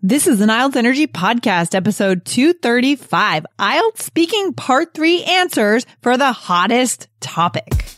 This is an IELTS Energy Podcast, episode 235, IELTS Speaking Part 3 Answers for the hottest topic.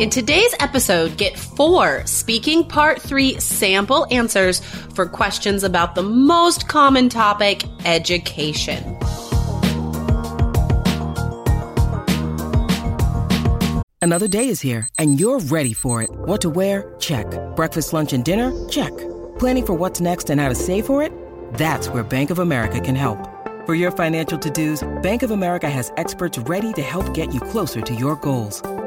In today's episode, get four Speaking Part 3 sample answers for questions about the most common topic education. Another day is here, and you're ready for it. What to wear? Check. Breakfast, lunch, and dinner? Check. Planning for what's next and how to save for it? That's where Bank of America can help. For your financial to dos, Bank of America has experts ready to help get you closer to your goals.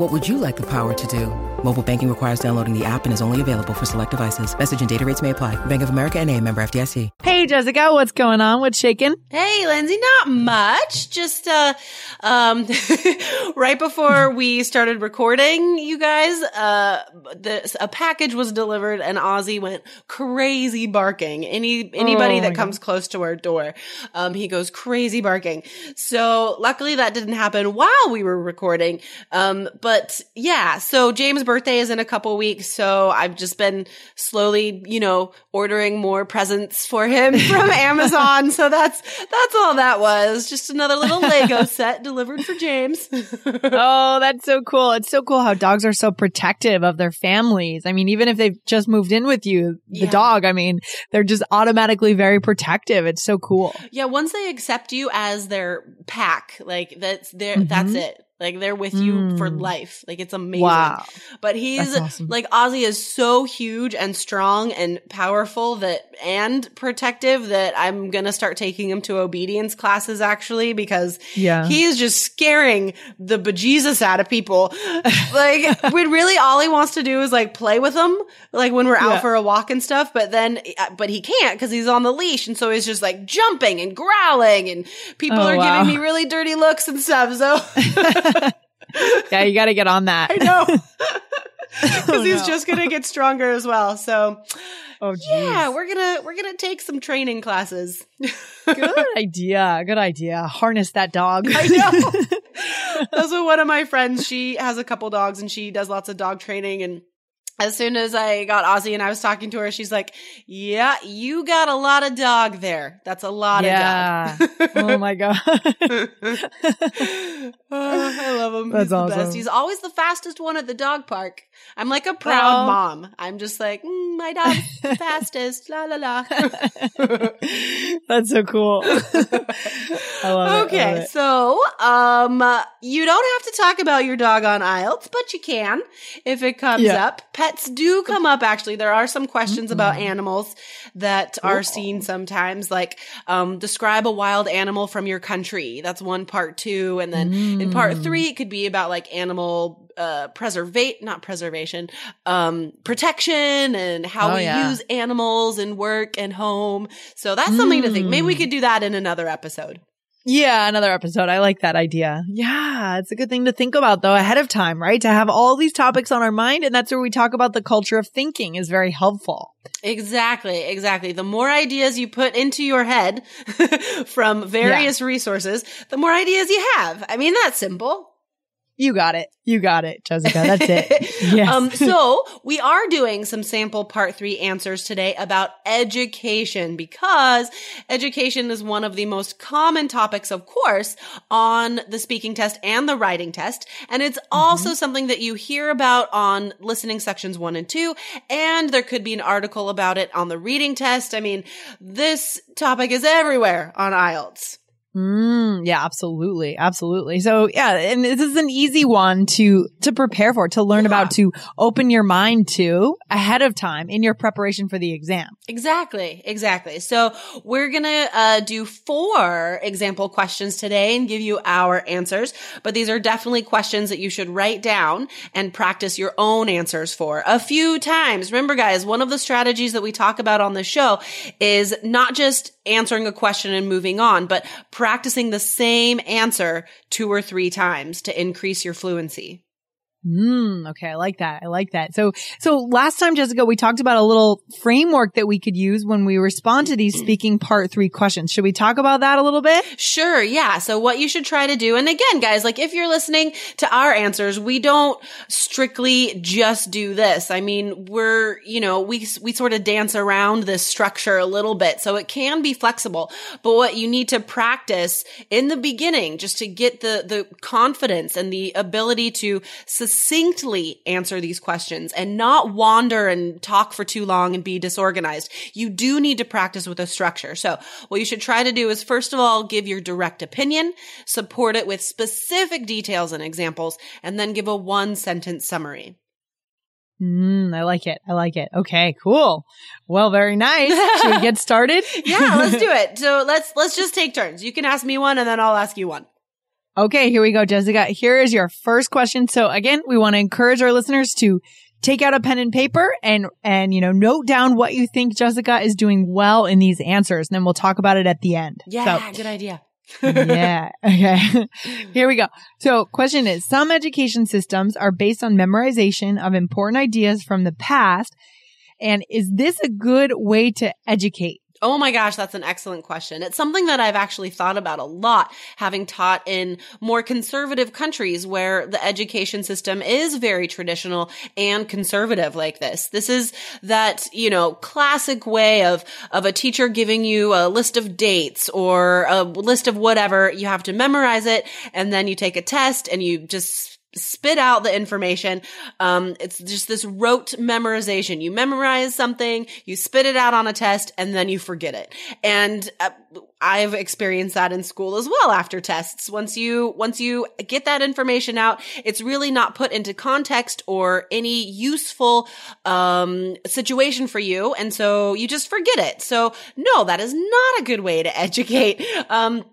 What would you like the power to do? Mobile banking requires downloading the app and is only available for select devices. Message and data rates may apply. Bank of America and a member FDIC. Hey, Jessica, what's going on? What's shaking? Hey, Lindsay, not much. Just, uh, um, right before we started recording, you guys, uh, the, a package was delivered and Ozzy went crazy barking. Any, anybody Oh, that my comes close to our door, um, he goes crazy barking. So luckily that didn't happen while we were recording. Um, but yeah, so James' birthday is in a couple weeks. So I've just been slowly, you know, ordering more presents for him from Amazon. So that's, that's all that was. Just another little Lego set delivered for James. oh, that's so cool. It's so cool how dogs are so protective of their families. I mean, even if they've just moved in with you, the Yeah. dog, I mean, they're just automatically very protective. It's so cool. yeah. Once they accept you as their pack, like that's their, that's Mhm. it. Like they're with you for Mm. life. Like it's amazing. Wow. But he's awesome. like Ozzy is so huge and strong and powerful that and protective that I'm gonna start taking him to obedience classes actually because Yeah. he is just scaring the bejesus out of people. like when really all he wants to do is like play with them, like when we're out Yeah. for a walk and stuff. But then, uh, but he can't because he's on the leash, and so he's just like jumping and growling, and people Oh, are wow. giving me really dirty looks and stuff. So. yeah, you got to get on that. I know. Because Oh, he's no. just gonna get stronger as well. So Oh, yeah, we're gonna we're gonna take some training classes. good idea. Good idea. Harness that dog. I know. That's what one of my friends. She has a couple dogs and she does lots of dog training. And as soon as I got Ozzy and I was talking to her, she's like, "Yeah, you got a lot of dog there. That's a lot yeah. of dog." oh my god. Oh, I love him. That's He's the awesome. best. He's always the fastest one at the dog park. I'm like a proud Oh. mom. I'm just like, mm, my dog's the fastest. La la la. That's so cool. I love it. Okay, so um, you don't have to talk about your dog on IELTS, but you can if it comes Yeah. up. Pets do come up. Actually, there are some questions about Mm-hmm. animals that are seen sometimes, like um, describe a wild animal from your country. That's one part two, and then in part Mm. three, it could be about like animal uh preservate, not preservation, um, protection, and how Oh, we yeah. use animals in work and home. So that's something to think. Maybe we Mm. could do that in another episode. Yeah, another episode. I like that idea. Yeah, it's a good thing to think about though ahead of time, right? To have all these topics on our mind. And that's where we talk about the culture of thinking is very helpful. Exactly, exactly. The more ideas you put into your head from various resources, the more ideas you have. I mean, that's simple. You got it. You got it, Jessica. That's it. Yes. Um, so we are doing some sample part three answers today about education because education is one of the most common topics, of course, on the speaking test and the writing test. And it's also something that you hear about on listening sections one and two. And there could be an article about it on the reading test. I mean, this topic is everywhere on IELTS. Mm, yeah, absolutely. Absolutely. So yeah, and this is an easy one to, to prepare for, to learn Yeah. about, to open your mind to ahead of time in your preparation for the exam. Exactly, exactly. So we're gonna uh, do four example questions today and give you our answers. But these are definitely questions that you should write down and practice your own answers for a few times. Remember, guys, one of the strategies that we talk about on the show is not just answering a question and moving on, but practicing the same answer two or three times to increase your fluency. Mm, okay. I like that. I like that. So, so last time, Jessica, we talked about a little framework that we could use when we respond to these speaking part three questions. Should we talk about that a little bit? Sure. Yeah. So what you should try to do, and again, guys, like if you're listening to our answers, we don't strictly just do this. I mean, we're, you know, we, we sort of dance around this structure a little bit. So it can be flexible, but what you need to practice in the beginning, just to get the, the confidence and the ability to succinctly answer these questions and not wander and talk for too long and be disorganized. You do need to practice with a structure. So what you should try to do is first of all, give your direct opinion, support it with specific details and examples, and then give a one sentence summary. Mm, I like it. I like it. Okay, cool. Well, very nice. Should we get started? Yeah, let's do it. So let's, let's just take turns. You can ask me one and then I'll ask you one. Okay, here we go, Jessica. Here is your first question. So again, we want to encourage our listeners to take out a pen and paper and, and, you know, note down what you think Jessica is doing well in these answers. And then we'll talk about it at the end. Yeah, good idea. Yeah. Okay. Here we go. So question is, some education systems are based on memorization of important ideas from the past. And is this a good way to educate? Oh my gosh, that's an excellent question. It's something that I've actually thought about a lot, having taught in more conservative countries where the education system is very traditional and conservative like this. This is that, you know, classic way of, of a teacher giving you a list of dates or a list of whatever. You have to memorize it and then you take a test and you just spit out the information. Um, it's just this rote memorization. You memorize something, you spit it out on a test, and then you forget it. And uh, I've experienced that in school as well after tests. Once you, once you get that information out, it's really not put into context or any useful, um, situation for you. And so you just forget it. So no, that is not a good way to educate. Um,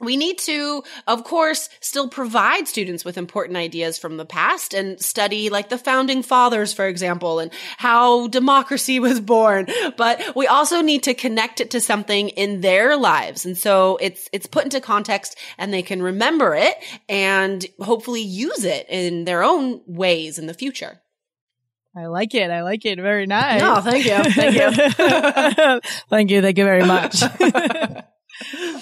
we need to, of course, still provide students with important ideas from the past and study like the founding fathers, for example, and how democracy was born. But we also need to connect it to something in their lives. And so it's, it's put into context and they can remember it and hopefully use it in their own ways in the future. I like it. I like it. Very nice. Oh, thank you. Thank you. thank you. Thank you very much.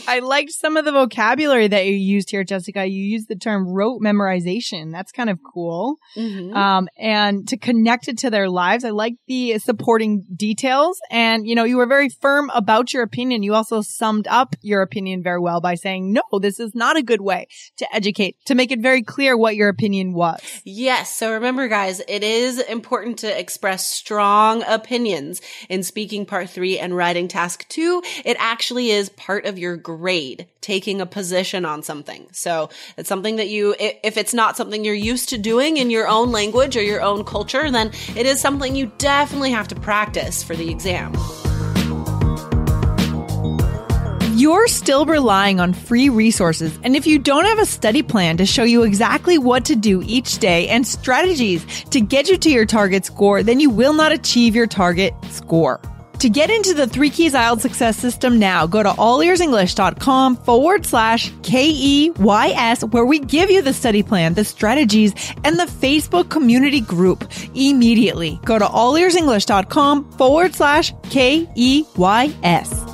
I liked some of the vocabulary that you used here, Jessica. You used the term rote memorization. That's kind of cool. Mhm. Um, and to connect it to their lives. I like the supporting details. And, you know, you were very firm about your opinion. You also summed up your opinion very well by saying, no, this is not a good way to educate, to make it very clear what your opinion was. Yes. So remember, guys, it is important to express strong opinions in speaking part three and writing task two. It actually is part of your grade, taking a position on something. So it's something that you, if it's not something you're used to doing in your own language or your own culture, then it is something you definitely have to practice for the exam. You're still relying on free resources. And if you don't have a study plan to show you exactly what to do each day and strategies to get you to your target score, then you will not achieve your target score. To get into the Three Keys IELTS Success System now, go to allearsenglish.com forward slash K-E-Y-S where we give you the study plan, the strategies, and the Facebook community group immediately. Go to allearsenglish.com forward slash K-E-Y-S.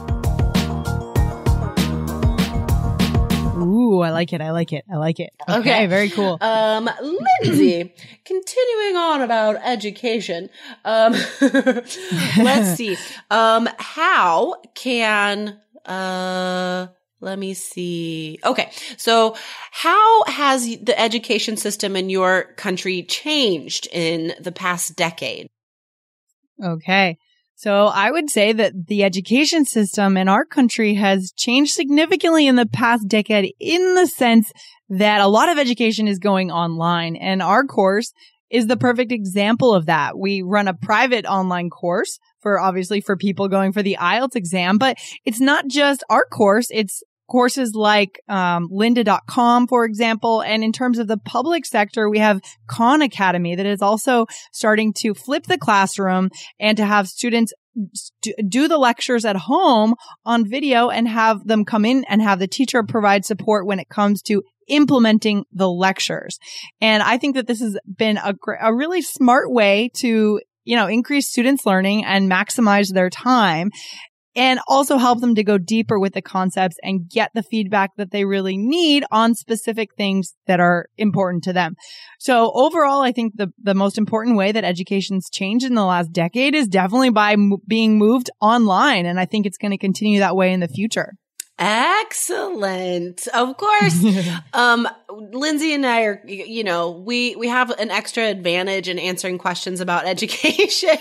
Ooh, I like it. I like it. I like it. Okay, Okay. very cool. Um, Lindsay, continuing on about education. Um, let's see. Um, how can, uh, let me see. Okay. So how has the education system in your country changed in the past decade? Okay. So I would say that the education system in our country has changed significantly in the past decade in the sense that a lot of education is going online and our course is the perfect example of that. We run a private online course for obviously for people going for the IELTS exam, but it's not just our course. It's courses like um, lynda.com, for example. And in terms of the public sector, we have Khan Academy that is also starting to flip the classroom and to have students do the lectures at home on video and have them come in and have the teacher provide support when it comes to implementing the lectures. And I think that this has been a, a really smart way to you know, increase students learning and maximize their time and also help them to go deeper with the concepts and get the feedback that they really need on specific things that are important to them. So overall, I think the, the most important way that education's changed in the last decade is definitely by m- being moved online. And I think it's going to continue that way in the future. Excellent. Of course. um, Lindsay and I are, you know, we, we have an extra advantage in answering questions about education.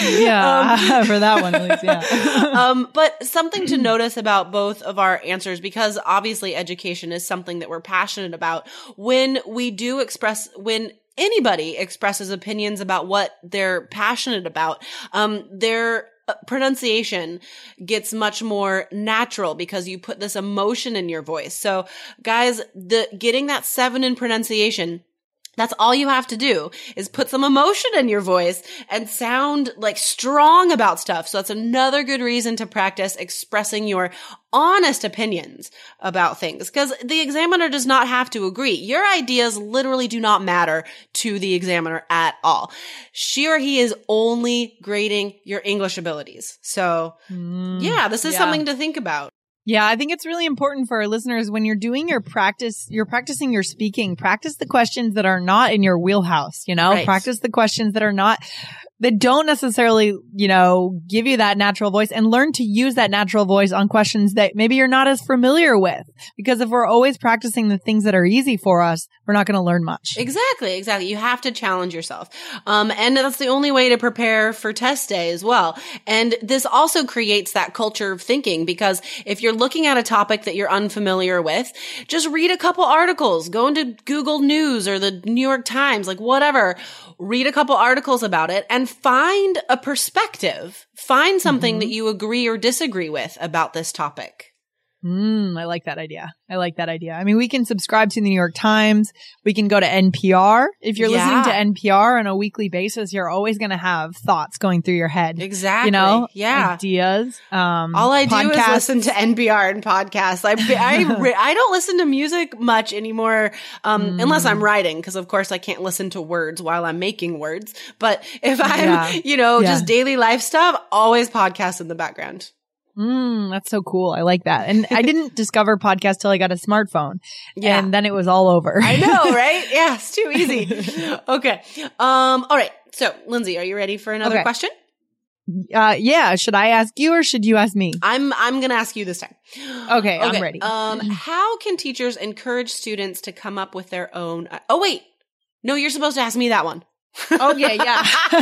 Yeah, um, for that one, at least, yeah. um, but something to notice about both of our answers, because obviously education is something that we're passionate about. When we do express, when anybody expresses opinions about what they're passionate about, um, they're uh, pronunciation gets much more natural because you put this emotion in your voice. So guys, the getting that seven in pronunciation that's all you have to do is put some emotion in your voice and sound like strong about stuff. So that's another good reason to practice expressing your honest opinions about things because the examiner does not have to agree. Your ideas literally do not matter to the examiner at all. She or he is only grading your English abilities. So mm, yeah, this is yeah. something to think about. Yeah, I think it's really important for our listeners when you're doing your practice, you're practicing your speaking, practice the questions that are not in your wheelhouse, you know, right. practice the questions that are not that don't necessarily, you know, give you that natural voice and learn to use that natural voice on questions that maybe you're not as familiar with. Because if we're always practicing the things that are easy for us, we're not going to learn much. Exactly. Exactly. You have to challenge yourself. Um, and that's the only way to prepare for test day as well. And this also creates that culture of thinking because if you're looking at a topic that you're unfamiliar with, just read a couple articles, go into Google News or the New York Times, like whatever, read a couple articles about it and find a perspective. Find something mm-hmm. that you agree or disagree with about this topic. Mm, I like that idea. I like that idea. I mean, we can subscribe to the New York Times. We can go to NPR. If you're yeah. listening to NPR on a weekly basis, you're always going to have thoughts going through your head. Exactly. You know, yeah. Ideas. Um, All I podcasts. do is listen to NPR and podcasts. I, I, I don't listen to music much anymore, um, mm. unless I'm writing, because of course I can't listen to words while I'm making words. But if I'm, yeah. you know, yeah. just daily life stuff, always podcasts in the background. Mm, that's so cool. I like that. And I didn't discover podcasts till I got a smartphone. Yeah. And then it was all over. I know, right? Yeah, it's too easy. okay. Um, all right. So, Lindsay, are you ready for another okay. question? Uh, yeah. Should I ask you or should you ask me? I'm, I'm going to ask you this time. Okay, okay. I'm ready. Um, how can teachers encourage students to come up with their own? Uh, oh, wait. No, you're supposed to ask me that one okay, yeah.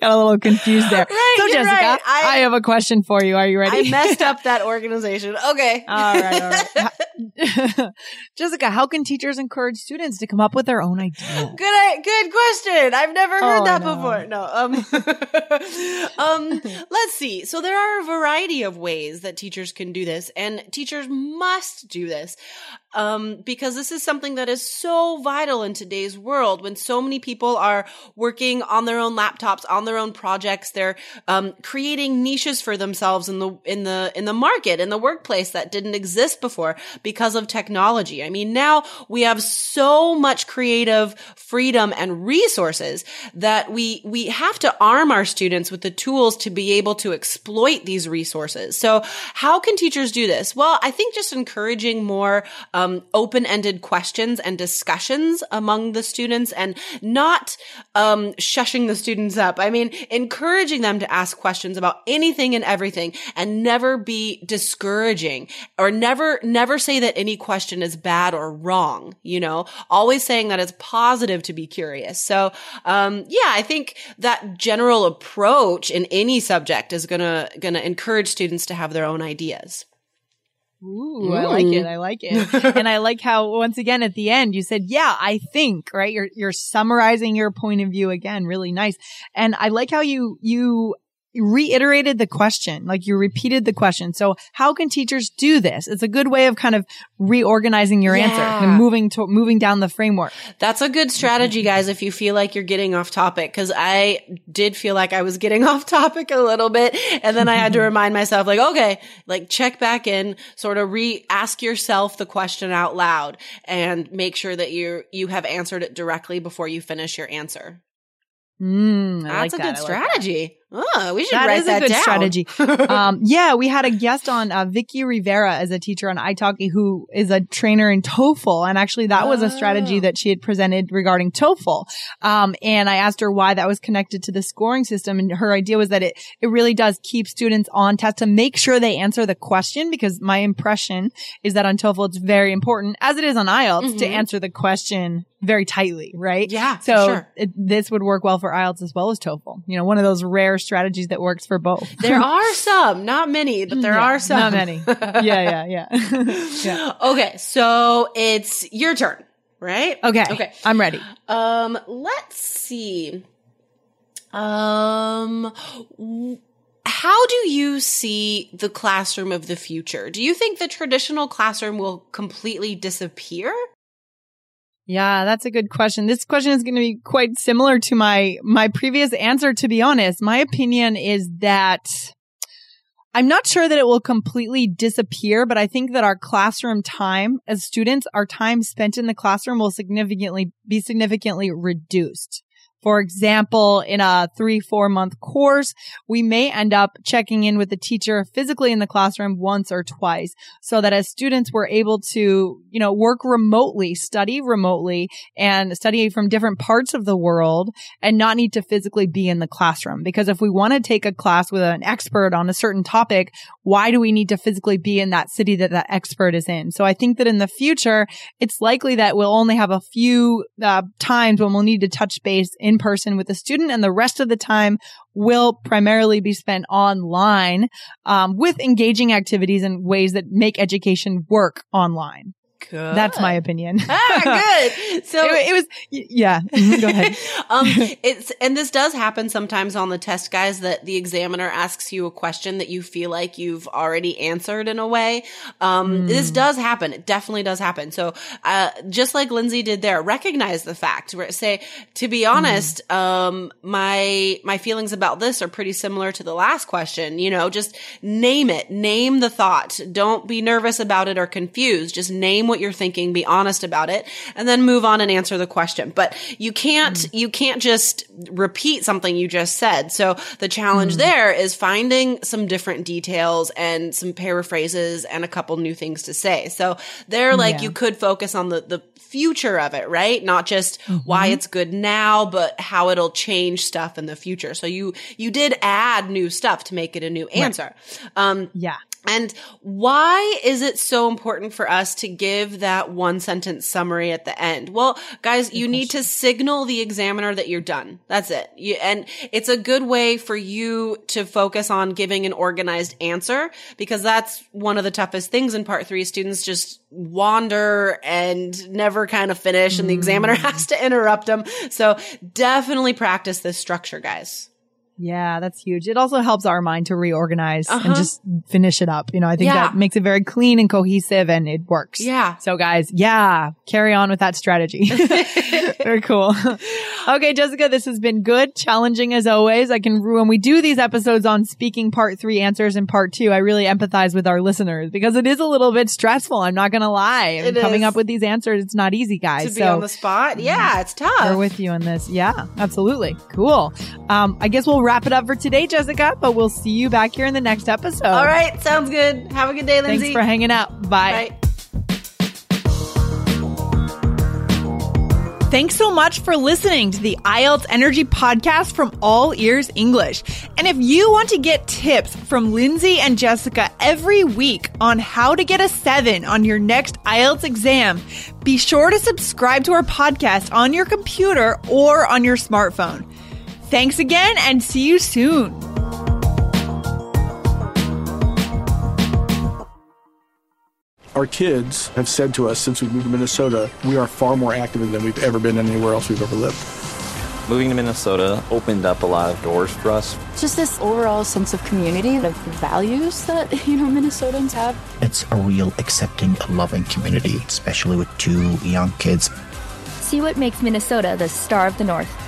Got a little confused there. Right, so, Jessica, right. I, I, have a question for you. Are you ready? I messed up that organization. Okay. all right, all right. Jessica, how can teachers encourage students to come up with their own ideas? Good, good question. I've never heard oh, that no. before. No. Um, um, let's see. So there are a variety of ways that teachers can do this, and teachers must do this um, because this is something that is so vital in today's world when so many people are working on their own laptops, on their own projects. They're um, creating niches for themselves in the in the in the market in the workplace that didn't exist before because of technology. I mean, now we have so much creative freedom and resources that we we have to arm our students with the tools to be able to exploit these resources. So, how can teachers do this? Well, I think just encouraging more um, open-ended questions and discussions among the students and not um, shushing the students up. I mean, encouraging them to ask questions about anything and everything and never be discouraging or never, never say that any question is bad or wrong, you know, always saying that it's positive to be curious. So, um, yeah, I think that general approach in any subject is gonna, gonna encourage students to have their own ideas. Ooh, I like it. I like it. and I like how once again at the end you said, "Yeah, I think." Right? You're you're summarizing your point of view again, really nice. And I like how you you reiterated the question, like you repeated the question. So how can teachers do this? It's a good way of kind of reorganizing your Yeah. answer and moving to moving down the framework. That's a good strategy, guys, if you feel like you're getting off topic. Cause I did feel like I was getting off topic a little bit. And then I had to remind myself, like, okay, like check back in, sort of re ask yourself the question out loud and make sure that you you have answered it directly before you finish your answer. Mm, That's like a that. good I like strategy. Oh, we should That write is that a good down. strategy. um, yeah, we had a guest on, uh, Vicky Rivera as a teacher on italki who is a trainer in TOEFL. And actually that was a strategy Oh. that she had presented regarding TOEFL. Um, and I asked her why that was connected to the scoring system. And her idea was that it, it really does keep students on test to make sure they answer the question because my impression is that on TOEFL it's very important, as it is on IELTS, to Mhm. answer the question very tightly, right? Yeah, So sure. it, this would work well for IELTS as well as TOEFL. You know, one of those rare strategies that works for both. There are some, not many, but there Yeah, are some. Not many. yeah, yeah, yeah. yeah. Okay, so it's your turn, right? Okay. Okay. I'm ready. Um, let's see. Um, w- how do you see the classroom of the future? Do you think the traditional classroom will completely disappear? Yeah, that's a good question. This question is going to be quite similar to my my previous answer to be honest. My opinion is that I'm not sure that it will completely disappear, but I think that our classroom time as students, our time spent in the classroom will significantly be significantly reduced. For example, in a three, four month course, we may end up checking in with the teacher physically in the classroom once or twice so that as students we're able to, you know, work remotely, study remotely and study from different parts of the world and not need to physically be in the classroom. Because if we want to take a class with an expert on a certain topic, why do we need to physically be in that city that that expert is in? So I think that in the future, it's likely that we'll only have a few uh, times when we'll need to touch base person with the student and the rest of the time will primarily be spent online um, with engaging activities and ways that make education work online. Good. That's my opinion. ah, good. So it, it was, yeah. Go ahead. um, it's and this does happen sometimes on the test, guys. That the examiner asks you a question that you feel like you've already answered in a way. Um, This does happen. It definitely does happen. So, uh, just like Lindsay did there, recognize the fact. Where say, to be honest, um, my my feelings about this are pretty similar to the last question. You know, just name it, name the thought. Don't be nervous about it or confused. Just name what you're thinking, be honest about it, and then move on and answer the question. But you can't, you can't just repeat something you just said. So the challenge there is finding some different details and some paraphrases and a couple new things to say. So there, like Yeah. you could focus on the, the future of it, right? Not just why it's good now, but how it'll change stuff in the future. So you, you did add new stuff to make it a new answer. Um, Yeah. And why is it so important for us to give that one sentence summary at the end? Well, guys, you need to signal the examiner that you're done. That's it. You, and it's a good way for you to focus on giving an organized answer because that's one of the toughest things in part three. Students just wander and never kind of finish and the mm. examiner has to interrupt them. So definitely practice this structure, guys. Yeah, that's huge. It also helps our mind to reorganize Uh-huh. and just finish it up. You know, I think Yeah. that makes it very clean and cohesive and it works. Yeah. So guys, yeah, carry on with that strategy. very cool. okay, Jessica, this has been good, challenging as always. I can, when we do these episodes on speaking part three answers and part two, I really empathize with our listeners because it is a little bit stressful. I'm not going to lie. It coming is. up with these answers, it's not easy, guys. To be on the spot. Yeah, it's tough. we're with you on this. Yeah, absolutely. Cool. Um, I guess we'll wrap it up for today, Jessica, but we'll see you back here in the next episode. All right, sounds good. Have a good day, Lindsay. Thanks for hanging out. Bye. Bye. Thanks so much for listening to the IELTS Energy Podcast from All Ears English. And if you want to get tips from Lindsay and Jessica every week on how to get a 7 on your next IELTS exam, be sure to subscribe to our podcast on your computer or on your smartphone. Thanks again and see you soon. Our kids have said to us since we moved to Minnesota, we are far more active than we've ever been anywhere else we've ever lived. Moving to Minnesota opened up a lot of doors for us. Just this overall sense of community, of values that, you know, Minnesotans have. It's a real accepting, loving community, especially with two young kids. See what makes Minnesota the star of the North.